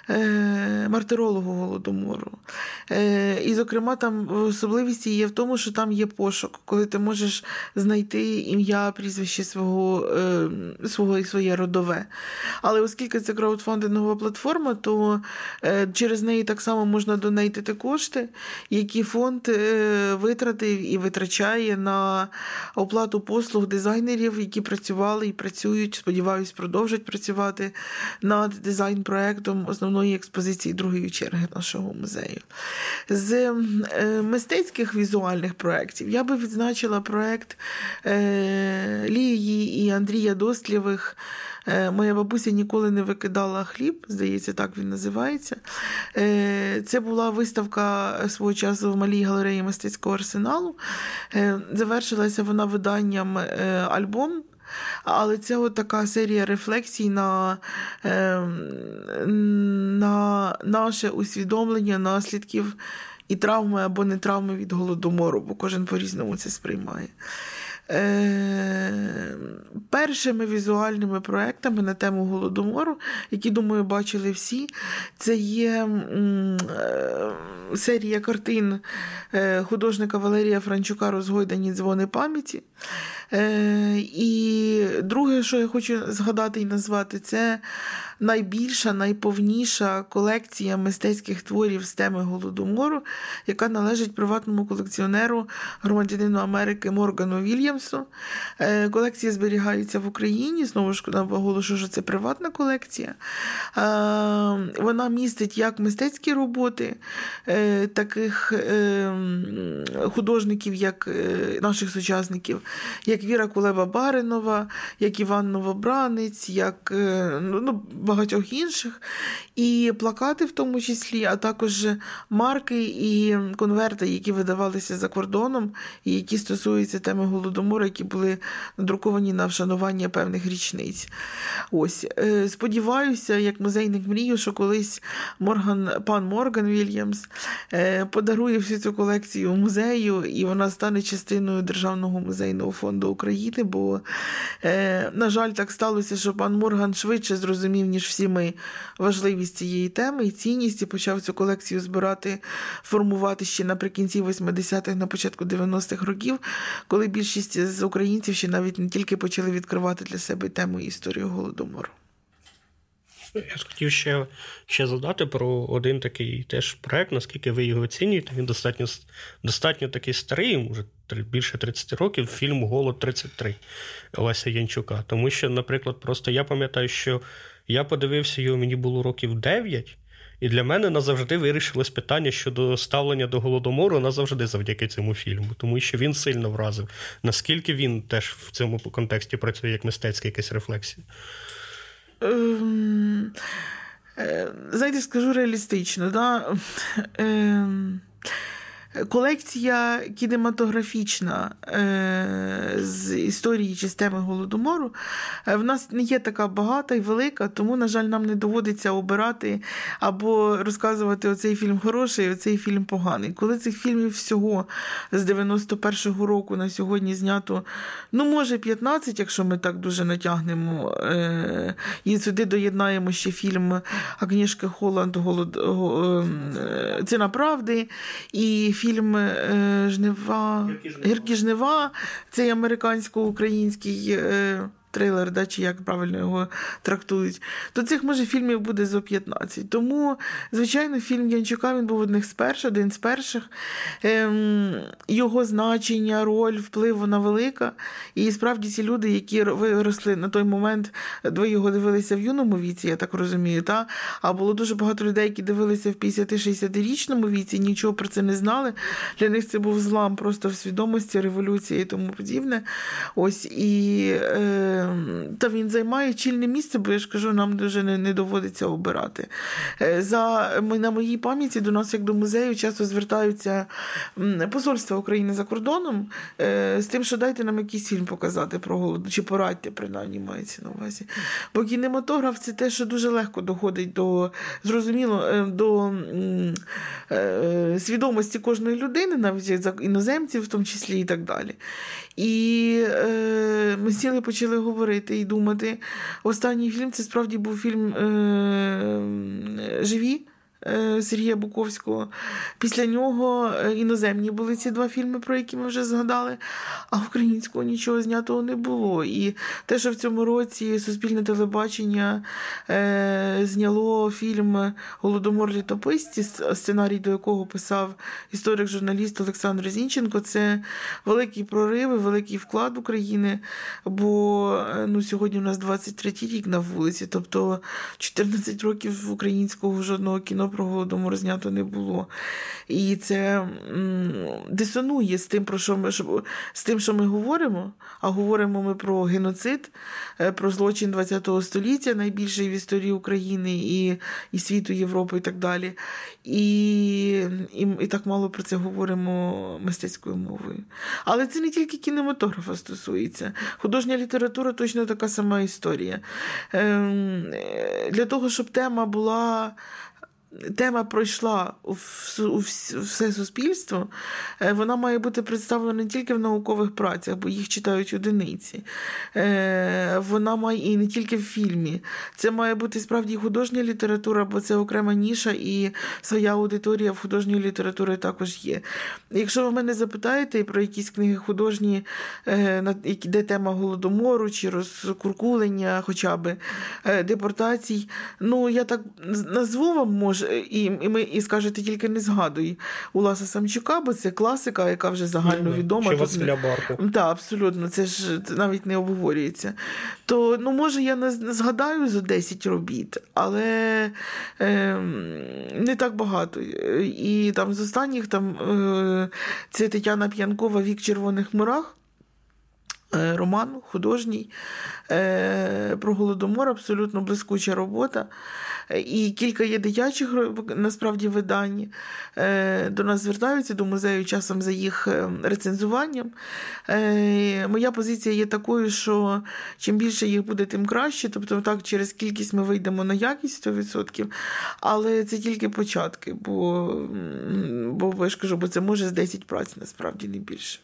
мартирологу голодомору. Е, і, зокрема, там особливість є в тому, що там є пошук, коли ти можеш знайти ім'я, прізвище свого е, свого своє родове. Але оскільки це краудфандингова платформа, то через неї так само можна донейтити кошти, які фонд витратив і витрачає на оплату послуг дизайнерів, які працювали і працюють, сподіваюсь, продовжать працювати над дизайн-проектом основної експозиції другої черги нашого музею. З е, мистецьких візуальних проєктів я би відзначила проєкт е, Лії і Андрія Дослєвих. Е, моя бабуся ніколи не викидала хліб, здається, так він називається. Це була виставка свого часу в малій галереї мистецького арсеналу. Завершилася вона виданням альбом але це от така серія рефлексій на е, на наше усвідомлення наслідків і травми або не травми від голодомору, бо кожен по-різному це сприймає. Е, першими візуальними проектами на тему голодомору, які, думаю, бачили всі, це є е, серія картин е, художника Валерія Франчука Розгойдані дзвони пам'яті. І друге, що я хочу згадати і назвати, це найбільша, найповніша колекція мистецьких творів з теми голодомору, яка належить приватному колекціонеру громадянину Америки Моргану Вільямсу. Е, колекція зберігається в Україні. Знову ж наголошую, що це приватна колекція. Е, вона містить як мистецькі роботи, е, таких художників, як наших сучасників, як Віра Кулеба Баринова, як Іван Новобранець, як ну, ну багатьох інших, і плакати, в тому числі, а також марки і конверти, які видавалися за кордоном, і які стосуються теми голодомору, які були надруковані на вшанування певних річниць. Ось е, сподіваюся, як музейник мрію, що колись Морган, пан Морган Вільямс е, подарує всю цю колекцію музею, і вона стане частиною Державного музейного фонду України. Бо, е, на жаль, так сталося, що пан Морган швидше зрозумів, ніж всі ми важливість цієї теми і цінність і почав цю колекцію збирати, формувати ще наприкінці 80-х, на початку 90-х років, коли більшість з українців ще навіть не тільки почали відкривати для себе тему історію голодомору. Я хотів ще ще задати про один такий теж проект, наскільки ви його оцінюєте. Він достатньо достатньо такий старий, може більше 30 років, фільм Голод 33 Олеся Янчука. Тому що, наприклад, просто я пам'ятаю, що я подивився його, мені було років 9. І для мене назавжди вирішилось питання щодо ставлення до голодомору назавжди завдяки цьому фільму, тому що він сильно вразив. Наскільки він теж в цьому контексті працює як мистецька якась рефлексія? Ем, е, скажу реалістично, да? Ем, Колекція кінематографічна е, з історії чи з теми голодомору е, в нас не є така багата і велика, тому, на жаль, нам не доводиться обирати або розказувати оцей фільм хороший, оцей фільм поганий. Коли цих фільмів всього з 91-го року на сьогодні знято, ну, може, 15, якщо ми так дуже натягнемо, е, і сюди доєднаємо ще фільм Агнішки Холланд Голод... Ціна правди. і фільм е, Жнива Гіркі Жнива, цей американсько-український. Трилер, да, чи як правильно його трактують, то цих може фільмів буде зо 15. Тому, звичайно, фільм Янчука він був одних з перших, один з перших. Ем, Його значення, роль, вплив вона велика. І справді ці люди, які виросли на той момент, ви його дивилися в юному віці, я так розумію. Та? А було дуже багато людей, які дивилися в 50-60-річному віці, нічого про це не знали. Для них це був злам просто в свідомості, революції і тому подібне. Ось і. Е, та він займає чільне місце, бо я ж кажу, нам дуже не, не доводиться обирати. Е, за, На моїй пам'яті до нас, як до музею, часто звертаються посольства України за кордоном е, з тим, що дайте нам якийсь фільм показати про голод, чи порадьте, принаймні, мається на увазі. Бо кінематограф це те, що дуже легко доходить до зрозуміло, е, до свідомості кожної людини, навіть іноземців, в тому числі і так далі. І е, ми сіли почали говорити і думати. Останній фільм це справді був фільм е, Живі. Е, Сергія Буковського. Після нього е, іноземні були ці два фільми, про які ми вже згадали, а українського нічого знятого не було. І те, що в цьому році суспільне телебачення е, зняло фільм Голодомор літописці, сценарій до якого писав історик-журналіст Олександр Зінченко, це великий прорив, і великий вклад України. Бо ну, сьогодні у нас 23 рік на вулиці, тобто 14 років українського жодного кіно про голодомор знято не було. І це дисонує з тим, про що ми з тим, що ми говоримо. А говоримо ми про геноцид, е, про злочин ХХ століття, найбільший в історії України і і світу, Європи і так далі. І, і, і так мало про це говоримо мистецькою мовою. Але це не тільки кінематографа стосується. Художня література точно така сама історія. Ем, е, для того, щоб тема була тема пройшла у все суспільство, е, вона має бути представлена не тільки в наукових працях, бо їх читають одиниці. Е, вона має і не тільки в фільмі. Це має бути справді художня література, бо це окрема ніша, і своя аудиторія в художньої літератури також є. Якщо ви мене запитаєте про якісь книги художні, е, де тема голодомору чи розкуркулення, хоча б депортацій, ну я так назву вам може і і, ми і скажете, тільки не згадуй Уласа Самчука, бо це класика, яка вже загальновідома. Чи Василя Барку. Так, абсолютно, це ж навіть не обговорюється. То, ну, може, я не згадаю за 10 робіт, але е, не так багато. І там з останніх там е, це Тетяна П'янкова Вік червоних мурах. Е, роман художній е, про голодомор, абсолютно блискуча робота. І кілька є дитячих насправді видань. Е, до нас звертаються до музею часом за їх рецензуванням. Моя позиція є такою, що чим більше їх буде, тим краще. Тобто, так, через кількість ми вийдемо на якість 100%. Але це тільки початки, бо, бо я ж кажу, бо це може з 10 праць, насправді не більше.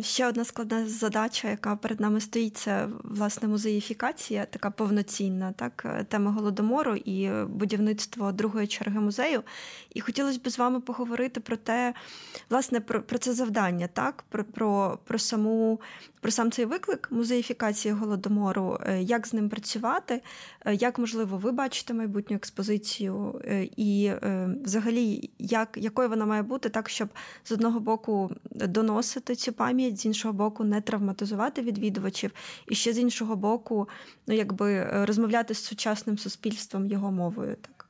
Ще одна складна задача, яка перед нами стоїть, це власне музеїфікація, така повноцінна, так, е, тема голодомору і будівництво другої черги музею. І хотілося б з вами поговорити про те, власне, про про це завдання, так, про про, про саму про сам цей виклик музеїфікації голодомору, е, як з ним працювати, е, як можливо ви бачите майбутню експозицію, і взагалі, як, якою вона має бути, так, щоб з одного боку доносити цю пам'ять, пам'ять, з іншого боку, не травматизувати відвідувачів, і ще з іншого боку, ну якби е, розмовляти з сучасним суспільством його мовою. Так.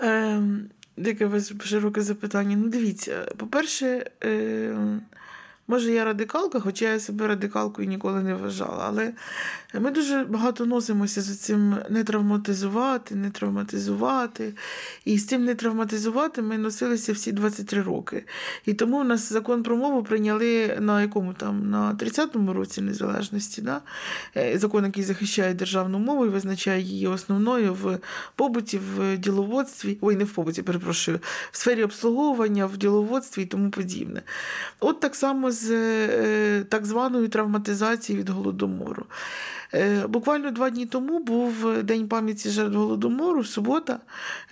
Е, Яке у вас широке запитання. Ну, дивіться, по-перше, е, Може, я радикалка, хоча я себе радикалкою ніколи не вважала. Але ми дуже багато носимося з цим не травматизувати, не травматизувати. І з цим не травматизувати ми носилися всі 23 роки. І тому в нас закон про мову прийняли на якому там, на 30-му році незалежності. Да? Е, закон, який захищає державну мову і визначає її основною в побуті, в діловодстві, ой, не в побуті, перепрошую, в сфері обслуговування, в діловодстві і тому подібне. От так само з е, так званої травматизації від голодомору. Е, буквально два дні тому був День пам'яті жертв голодомору, субота,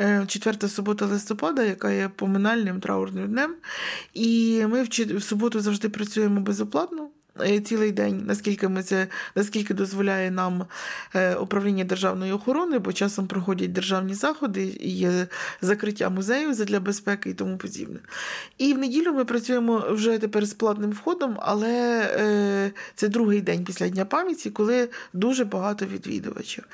е, четверта субота листопада, яка є поминальним траурним днем. І ми в суботу завжди працюємо безоплатно. Е, цілий день, наскільки ми це, наскільки дозволяє нам е, управління державної охорони, бо часом проходять державні заходи, є закриття музеїв для безпеки і тому подібне. І в неділю ми працюємо вже тепер з платним входом, але е, це другий день після Дня пам'яті, коли дуже багато відвідувачів.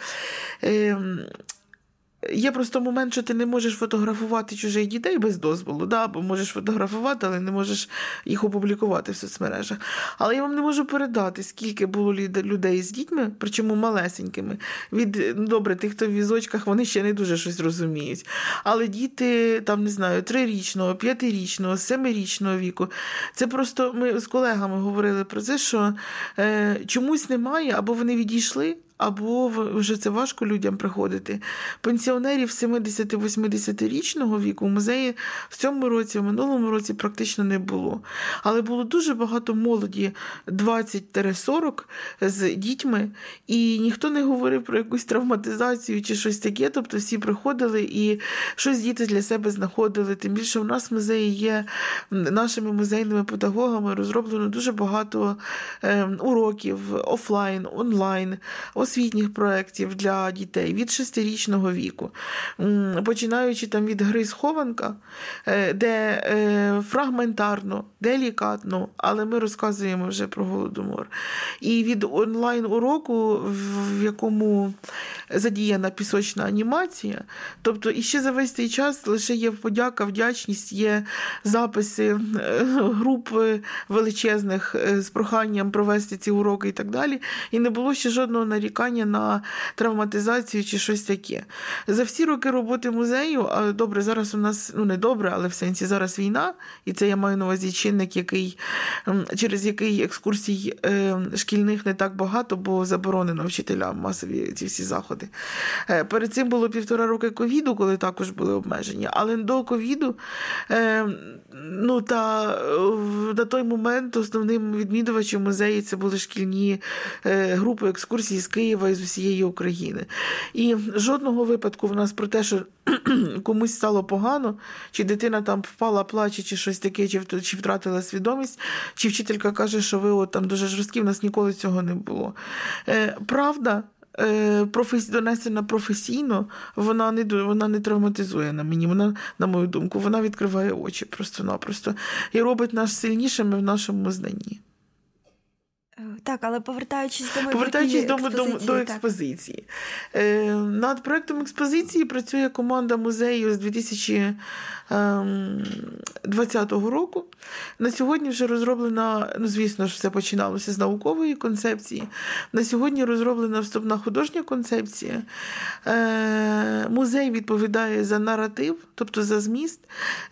Є просто момент, що ти не можеш фотографувати чужих дітей без дозволу, да? бо можеш фотографувати, але не можеш їх опублікувати в соцмережах. Але я вам не можу передати, скільки було людей з дітьми, причому малесенькими. Від ну, добре, тих, хто в візочках, вони ще не дуже щось розуміють. Але діти, там не знаю, трирічного, п'ятирічного, семирічного віку. Це просто ми з колегами говорили про це, що е, чомусь немає, або вони відійшли або вже це важко людям приходити. Пенсіонерів 70-80-річного віку в музеї в цьому році, в минулому році практично не було. Але було дуже багато молоді 20-40 з дітьми, і ніхто не говорив про якусь травматизацію чи щось таке. Тобто всі приходили і щось діти для себе знаходили. Тим більше у нас в музеї є нашими музейними педагогами розроблено дуже багато ем, уроків офлайн, онлайн освітніх проєктів для дітей від шестирічного віку, починаючи там від гри схованка, е, де е, фрагментарно, делікатно, але ми розказуємо вже про голодомор. І від онлайн-уроку, в якому задіяна пісочна анімація, тобто і ще за весь цей час лише є подяка, вдячність, є записи е, груп величезних з проханням провести ці уроки і так далі. І не було ще жодного нарікання нарікання на травматизацію чи щось таке. За всі роки роботи музею, а добре, зараз у нас ну не добре, але в сенсі зараз війна, і це я маю на увазі чинник, який через який екскурсій е, шкільних не так багато, бо заборонено вчителям масові ці всі заходи. Е, перед цим було півтора роки ковіду, коли також були обмеження, але до ковіду е, ну та на той момент основним відвідувачем музеї це були шкільні групи екскурсії з Києва. Києва і з усієї України. І жодного випадку в нас про те, що комусь стало погано, чи дитина там впала, плаче, чи щось таке, чи чи втратила свідомість, чи вчителька каже, що ви от там дуже жорсткі, в нас ніколи цього не було. Е, Правда. Е, професі... Донесена професійно, вона не вона не травматизує на мені. Вона, на мою думку, вона відкриває очі просто-напросто і робить нас сильнішими в нашому знанні. Е, так, але повертаючись до повертаючись до, експозиції, до, до експозиції. Е, над проектом експозиції працює команда музею з 2000 2020 ем, року. На сьогодні вже розроблена, ну, звісно ж, все починалося з наукової концепції. На сьогодні розроблена вступна художня концепція. Е, музей відповідає за наратив, тобто за зміст,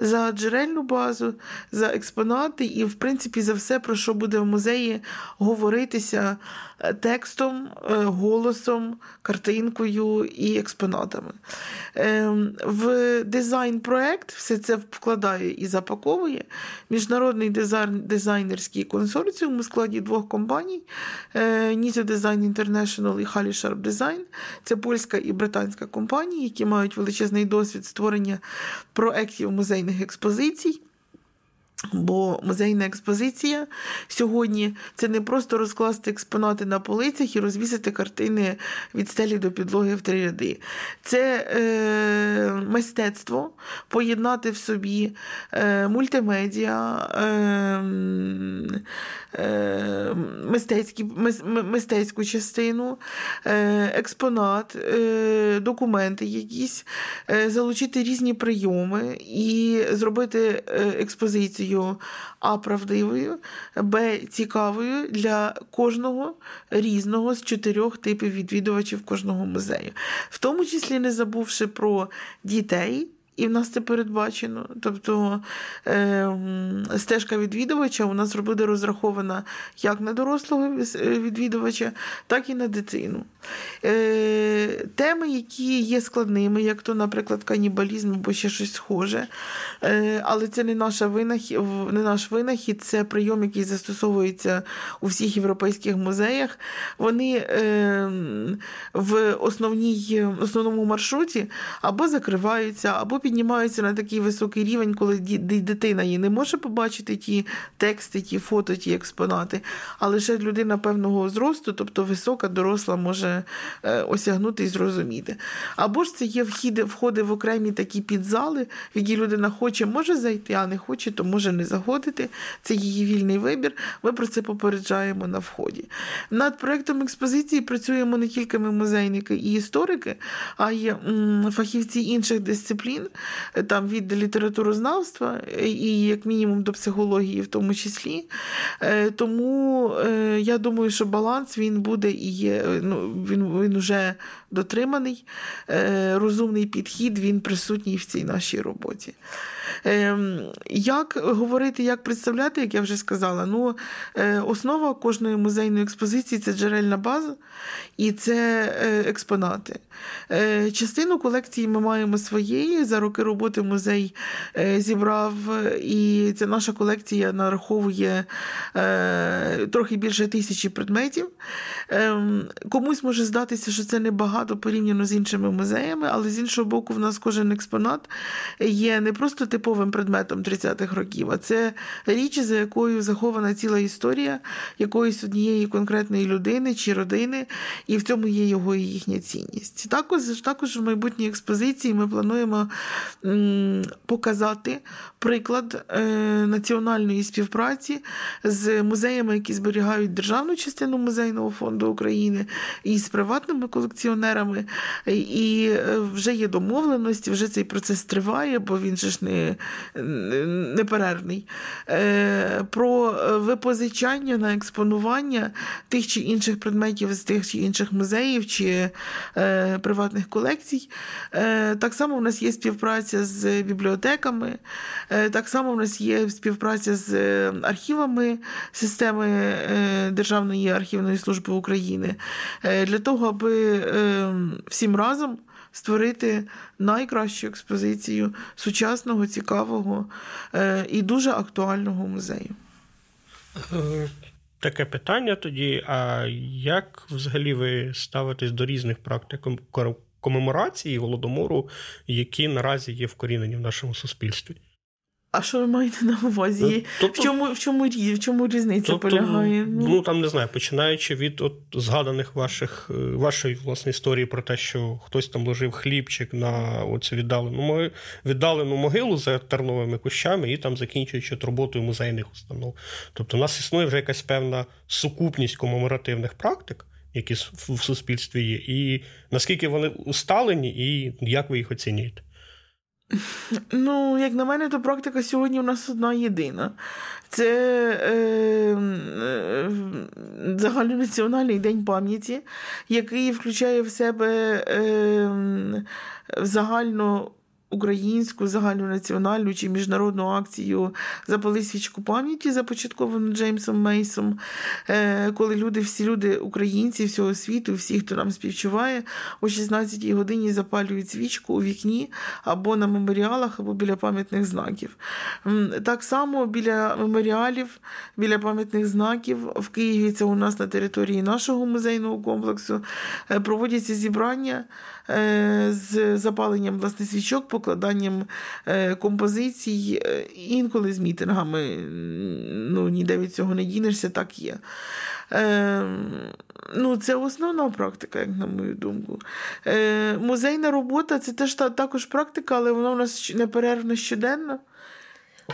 за джерельну базу, за експонати і, в принципі, за все, про що буде в музеї говоритися текстом, голосом, картинкою і експонатами. Ем, в дизайн-проект все це вкладає і запаковує міжнародний дизайн, дизайнерський консорціум у складі двох компаній: Nizio Design International і Hali Sharp Design. Це польська і британська компанії, які мають величезний досвід створення проєктів музейних експозицій. Бо музейна експозиція сьогодні це не просто розкласти експонати на полицях і розвісити картини від стелі до підлоги в три ряди. Це е, мистецтво поєднати в собі е, мультимедіа, е, е, мистецькі, мистецьку частину, е, експонат, е, документи якісь, е, залучити різні прийоми і зробити експозицію а правдивою, б цікавою для кожного різного з чотирьох типів відвідувачів кожного музею, в тому числі не забувши про дітей і в нас це передбачено. Тобто е, стежка відвідувача у нас буде розрахована як на дорослого відвідувача, так і на дитину. Е, Теми, які є складними, як то, наприклад, канібалізм або ще щось схоже. Е, Але це не наша винахід, не наш винахід, це прийом, який застосовується у всіх європейських музеях. Вони е, в основній, основному маршруті або закриваються, або піднімаються піднімаються на такий високий рівень, коли дитина її не може побачити ті тексти, ті фото, ті експонати, а лише людина певного зросту, тобто висока, доросла, може е, осягнути і зрозуміти. Або ж це є вхіди, входи в окремі такі підзали, в які людина хоче, може зайти, а не хоче, то може не заходити. Це її вільний вибір. Ми про це попереджаємо на вході. Над проєктом експозиції працюємо не тільки ми музейники і історики, а й фахівці інших дисциплін, там від літературознавства і, як мінімум, до психології, в тому числі. Е, тому е, я думаю, що баланс він буде і є. Ну, Він він вже дотриманий, е, розумний підхід, він присутній в цій нашій роботі. Ем, як говорити, як представляти, як я вже сказала, ну, основа кожної музейної експозиції це джерельна база і це експонати. Частину колекції ми маємо своєї. За роки роботи музей зібрав, і ця наша колекція нараховує трохи більше тисячі предметів. Ем, комусь може здатися, що це небагато порівняно з іншими музеями, але з іншого боку, в нас кожен експонат є не просто типовим предметом 30-х років, а це річ, за якою захована ціла історія якоїсь однієї конкретної людини чи родини, і в цьому є його і їхня цінність. Також також в майбутній експозиції ми плануємо показати приклад е, національної співпраці з музеями, які зберігають державну частину музейного фонду України, і з приватними колекціонерами. І е, вже є домовленості, вже цей процес триває, бо він же ж не, не перервний. Е, про випозичання на експонування тих чи інших предметів з тих чи інших музеїв чи е, приватних колекцій. Так само у нас є співпраця з бібліотеками. Е, так само в нас є співпраця з е, архівами системи е, Державної архівної служби України для того, аби всім разом створити найкращу експозицію сучасного, цікавого і дуже актуального музею. Таке питання тоді: а як взагалі ви ставитесь до різних практик комеморації голодомору, які наразі є вкорінені в нашому суспільстві? А що ви маєте на увазі? Ну, тобто, в чому в чому, в чому різниця тобто, полягає? Ну, ну там не знаю, починаючи від от згаданих ваших е, вашої власне історії про те, що хтось там ложив хлібчик на оцю віддалену віддалену могилу за терновими кущами і там закінчуючи роботою музейних установ. Тобто, у нас існує вже якась певна сукупність комеморативних практик. Які в суспільстві є, і наскільки вони усталені, і як ви їх оцінюєте? Ну, як на мене, то практика сьогодні у нас одна єдина. Це е, е, загальнонаціональний день пам'яті, який включає в себе е, загально українську загальнонаціональну чи міжнародну акцію Запали свічку пам'яті, започатковану Джеймсом Мейсом, е, коли люди, всі люди, українці всього світу, всі, хто нам співчуває, о 16-й годині запалюють свічку у вікні або на меморіалах, або біля пам'ятних знаків. Так само біля меморіалів, біля пам'ятних знаків в Києві це у нас на території нашого музейного комплексу е, проводяться зібрання з запаленням власне свічок, покладанням е, композицій, інколи з мітингами. Ну, Ніде від цього не дінешся, так є. Ну, Це основна практика, як на мою думку. Музейна робота це теж також практика, але вона у нас неперервно щоденна.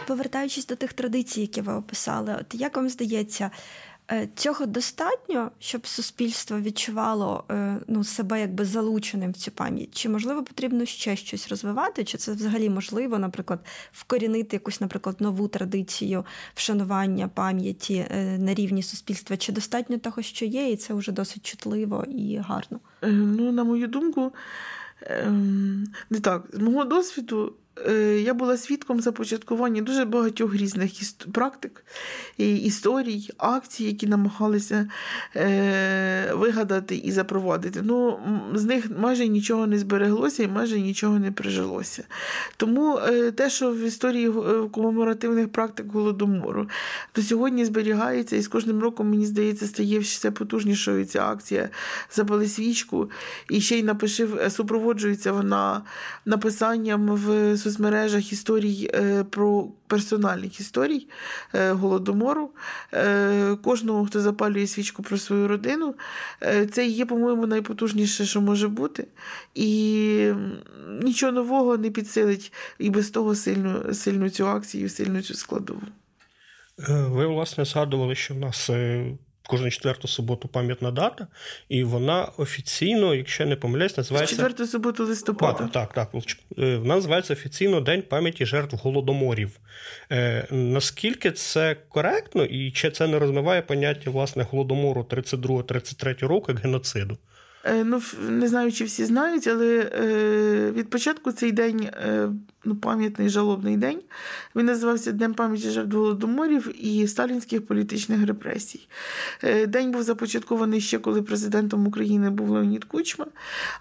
Повертаючись до тих традицій, які ви описали, от як вам здається, Е, цього достатньо, щоб суспільство відчувало е, ну, себе якби залученим в цю пам'ять? Чи можливо потрібно ще щось розвивати? Чи це взагалі можливо, наприклад, вкорінити якусь, наприклад, нову традицію вшанування пам'яті е, на рівні суспільства? Чи достатньо того, що є, і це вже досить чутливо і гарно? Ну, на мою думку, ем, не так. З мого досвіду. Е, я була свідком започаткування дуже багатьох різних практик, історій, акцій, які намагалися е, вигадати і запровадити. Ну, З них майже нічого не збереглося і майже нічого не прижилося. Тому е, те, що в історії комеморативних практик голодомору до сьогодні зберігається, і з кожним роком, мені здається, стає все потужнішою ця акція Запали свічку і ще й напишив, супроводжується вона написанням в соцмережах історій е, про персональних історій е, голодомору. Е, кожного, хто запалює свічку про свою родину, це є, по-моєму, найпотужніше, що може бути. І нічого нового не підсилить і без того сильну, сильну цю акцію, сильну цю складову. Ви, власне, згадували, що в нас кожну четверту суботу пам'ятна дата, і вона офіційно, якщо я не помиляюсь, називається четверту суботу листопада. Так, так. Е, вона називається офіційно День пам'яті жертв голодоморів. Е, Наскільки це коректно, і чи це не розмиває поняття власне голодомору 32-33 року як геноциду? Е, ну, не знаю, чи всі знають, але е, від початку цей день е, ну, пам'ятний жалобний день. Він називався Днем пам'яті жертв голодоморів і сталінських політичних репресій. День був започаткований ще коли президентом України був Леонід Кучма,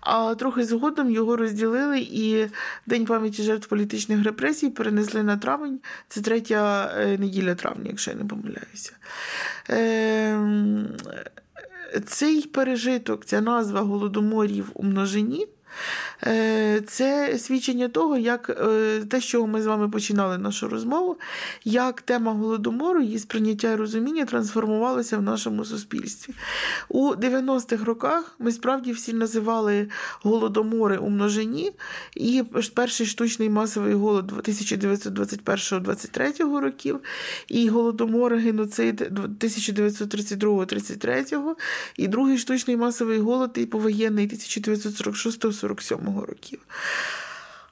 а трохи згодом його розділили і День пам'яті жертв політичних репресій перенесли на травень. Це третя неділя травня, якщо я не помиляюся. Цей пережиток, ця назва голодоморів у множині, це свідчення того, як е, те, чого ми з вами починали нашу розмову, як тема голодомору, її сприйняття і розуміння трансформувалося в нашому суспільстві. У 90-х роках ми справді всі називали голодомори у множині, і перший штучний масовий голод 1921-23 років, і голодомор, геноцид 1932-33, і другий штучний масовий голод, і повоєнний 1946 47 років.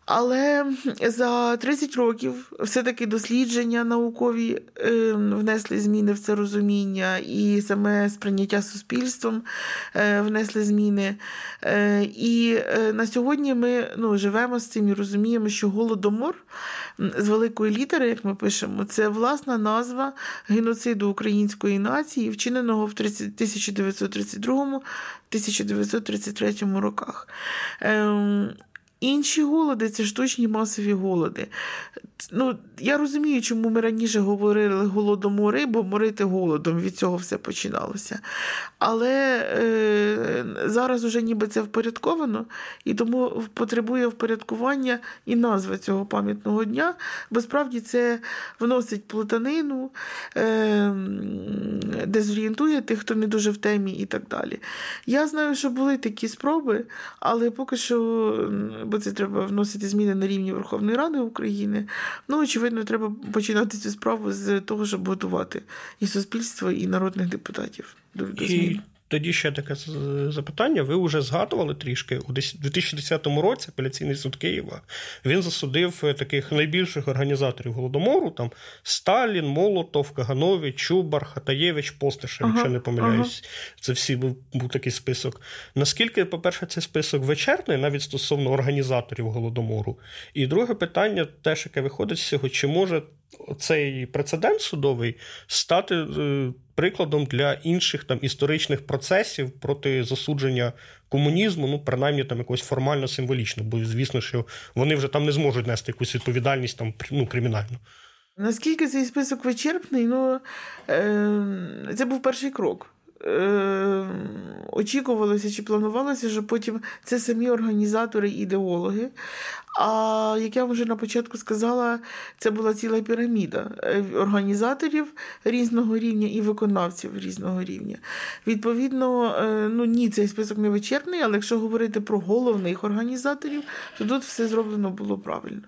Але за 30 років все-таки дослідження наукові е, внесли зміни в це розуміння, і саме сприйняття суспільством е, внесли зміни. Е, і на сьогодні ми ну, живемо з цим і розуміємо, що голодомор з великої літери, як ми пишемо, це власна назва геноциду української нації, вчиненого в 1932-1933 роках. Інші голоди це штучні масові голоди. Ну, Я розумію, чому ми раніше говорили голодомори, бо морити голодом від цього все починалося. Але е, зараз уже ніби це впорядковано, і тому потребує впорядкування і назва цього пам'ятного дня, бо справді це вносить плутанину, е, дезорієнтує тих, хто не дуже в темі і так далі. Я знаю, що були такі спроби, але поки що, бо це треба вносити зміни на рівні Верховної Ради України. Ну, очевидно, треба починати цю справу з того, щоб готувати і суспільство, і народних депутатів до, змін. Тоді ще таке запитання. Ви вже згадували трішки у 2010 році апеляційний суд Києва він засудив е, таких найбільших організаторів голодомору: там Сталін, Молотов, Каганович, Чубар, Хатаєвич, Постишев, ага, якщо не помиляюсь. Ага. Це всі був, був такий список. Наскільки, по-перше, цей список вичерпний, навіть стосовно організаторів голодомору? І друге питання, теж яке виходить з цього, чи може цей прецедент судовий стати е, прикладом для інших там історичних процесів проти засудження комунізму, ну принаймні там якось формально символічно, бо звісно, що вони вже там не зможуть нести якусь відповідальність там ну, кримінальну. Наскільки цей список вичерпний, ну е, це був перший крок. Е, очікувалося чи планувалося, що потім це самі організатори ідеологи. А як я вже на початку сказала, це була ціла піраміда е, організаторів різного рівня і виконавців різного рівня. Відповідно, е, ну ні, цей список не вичерпний, але якщо говорити про головних організаторів, то тут все зроблено було правильно.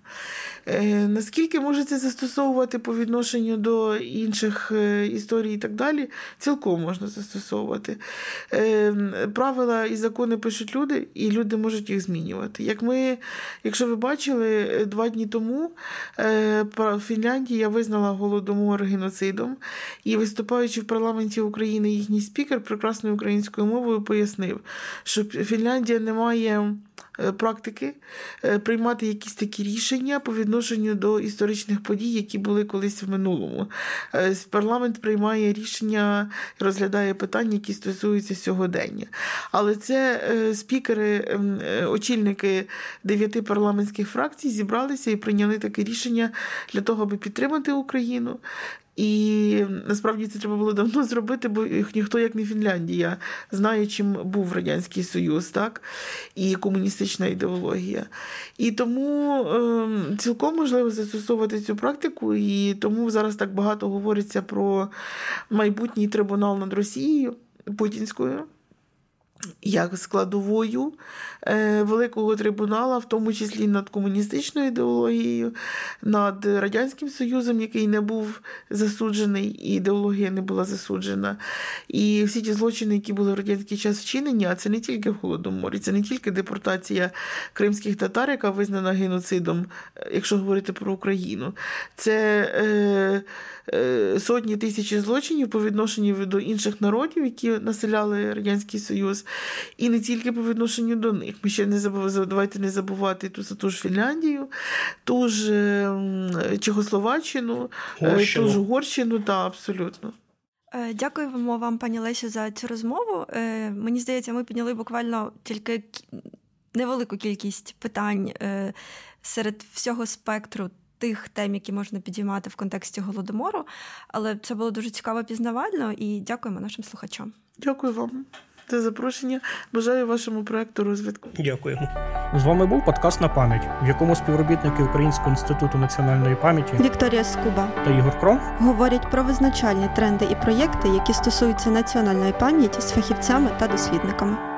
Е, наскільки може це застосовувати по відношенню до інших історій і так далі, цілком можна застосовувати. Правила і закони пишуть люди, і люди можуть їх змінювати. Як ми, Якщо ви ви бачили, е, два дні тому е, Фінляндія визнала голодомор геноцидом, і виступаючи в парламенті України, їхній спікер прекрасною українською мовою пояснив, що Фінляндія не має. Е, практики е, приймати якісь такі рішення по відношенню до історичних подій, які були колись в минулому. Е, парламент приймає рішення і розглядає питання, які стосуються сьогодення. Але це спікери, очільники дев'яти парламентських фракцій зібралися і прийняли таке рішення для того, аби підтримати Україну. І насправді це треба було давно зробити, бо ніхто, як не Фінляндія, знає, чим був Радянський Союз, так, і комуністична ідеологія. І тому е, цілком можливо застосовувати цю практику, і тому зараз так багато говориться про майбутній трибунал над Росією Путінською як складовою е, Великого трибунала, в тому числі над комуністичною ідеологією, над Радянським Союзом, який не був засуджений, і ідеологія не була засуджена. І всі ті злочини, які були в радянський час вчинені, а це не тільки в Голодоморі, це не тільки депортація кримських татар, яка визнана геноцидом, якщо говорити про Україну. Це е, е, сотні тисяч злочинів по відношенню до інших народів, які населяли Радянський Союз. І не тільки по відношенню до них. Ми ще не забув, давайте не забувати ту за ту ж Фінляндію, ту ж е, Чехословаччину, е, Горщину. ту ж Угорщину, так, абсолютно. Е, дякуємо вам, пані Лесю, за цю розмову. Мені здається, ми підняли буквально тільки невелику кількість питань серед всього спектру тих тем, які можна підіймати в контексті голодомору. Але це було дуже цікаво пізнавально і дякуємо нашим слухачам. Дякую вам за запрошення. Бажаю вашому проекту розвитку. Дякуємо. З вами був подкаст на пам'ять, в якому співробітники Українського інституту національної пам'яті Вікторія Скуба та Ігор Кром говорять про визначальні тренди і проєкти, які стосуються національної пам'яті з фахівцями та дослідниками.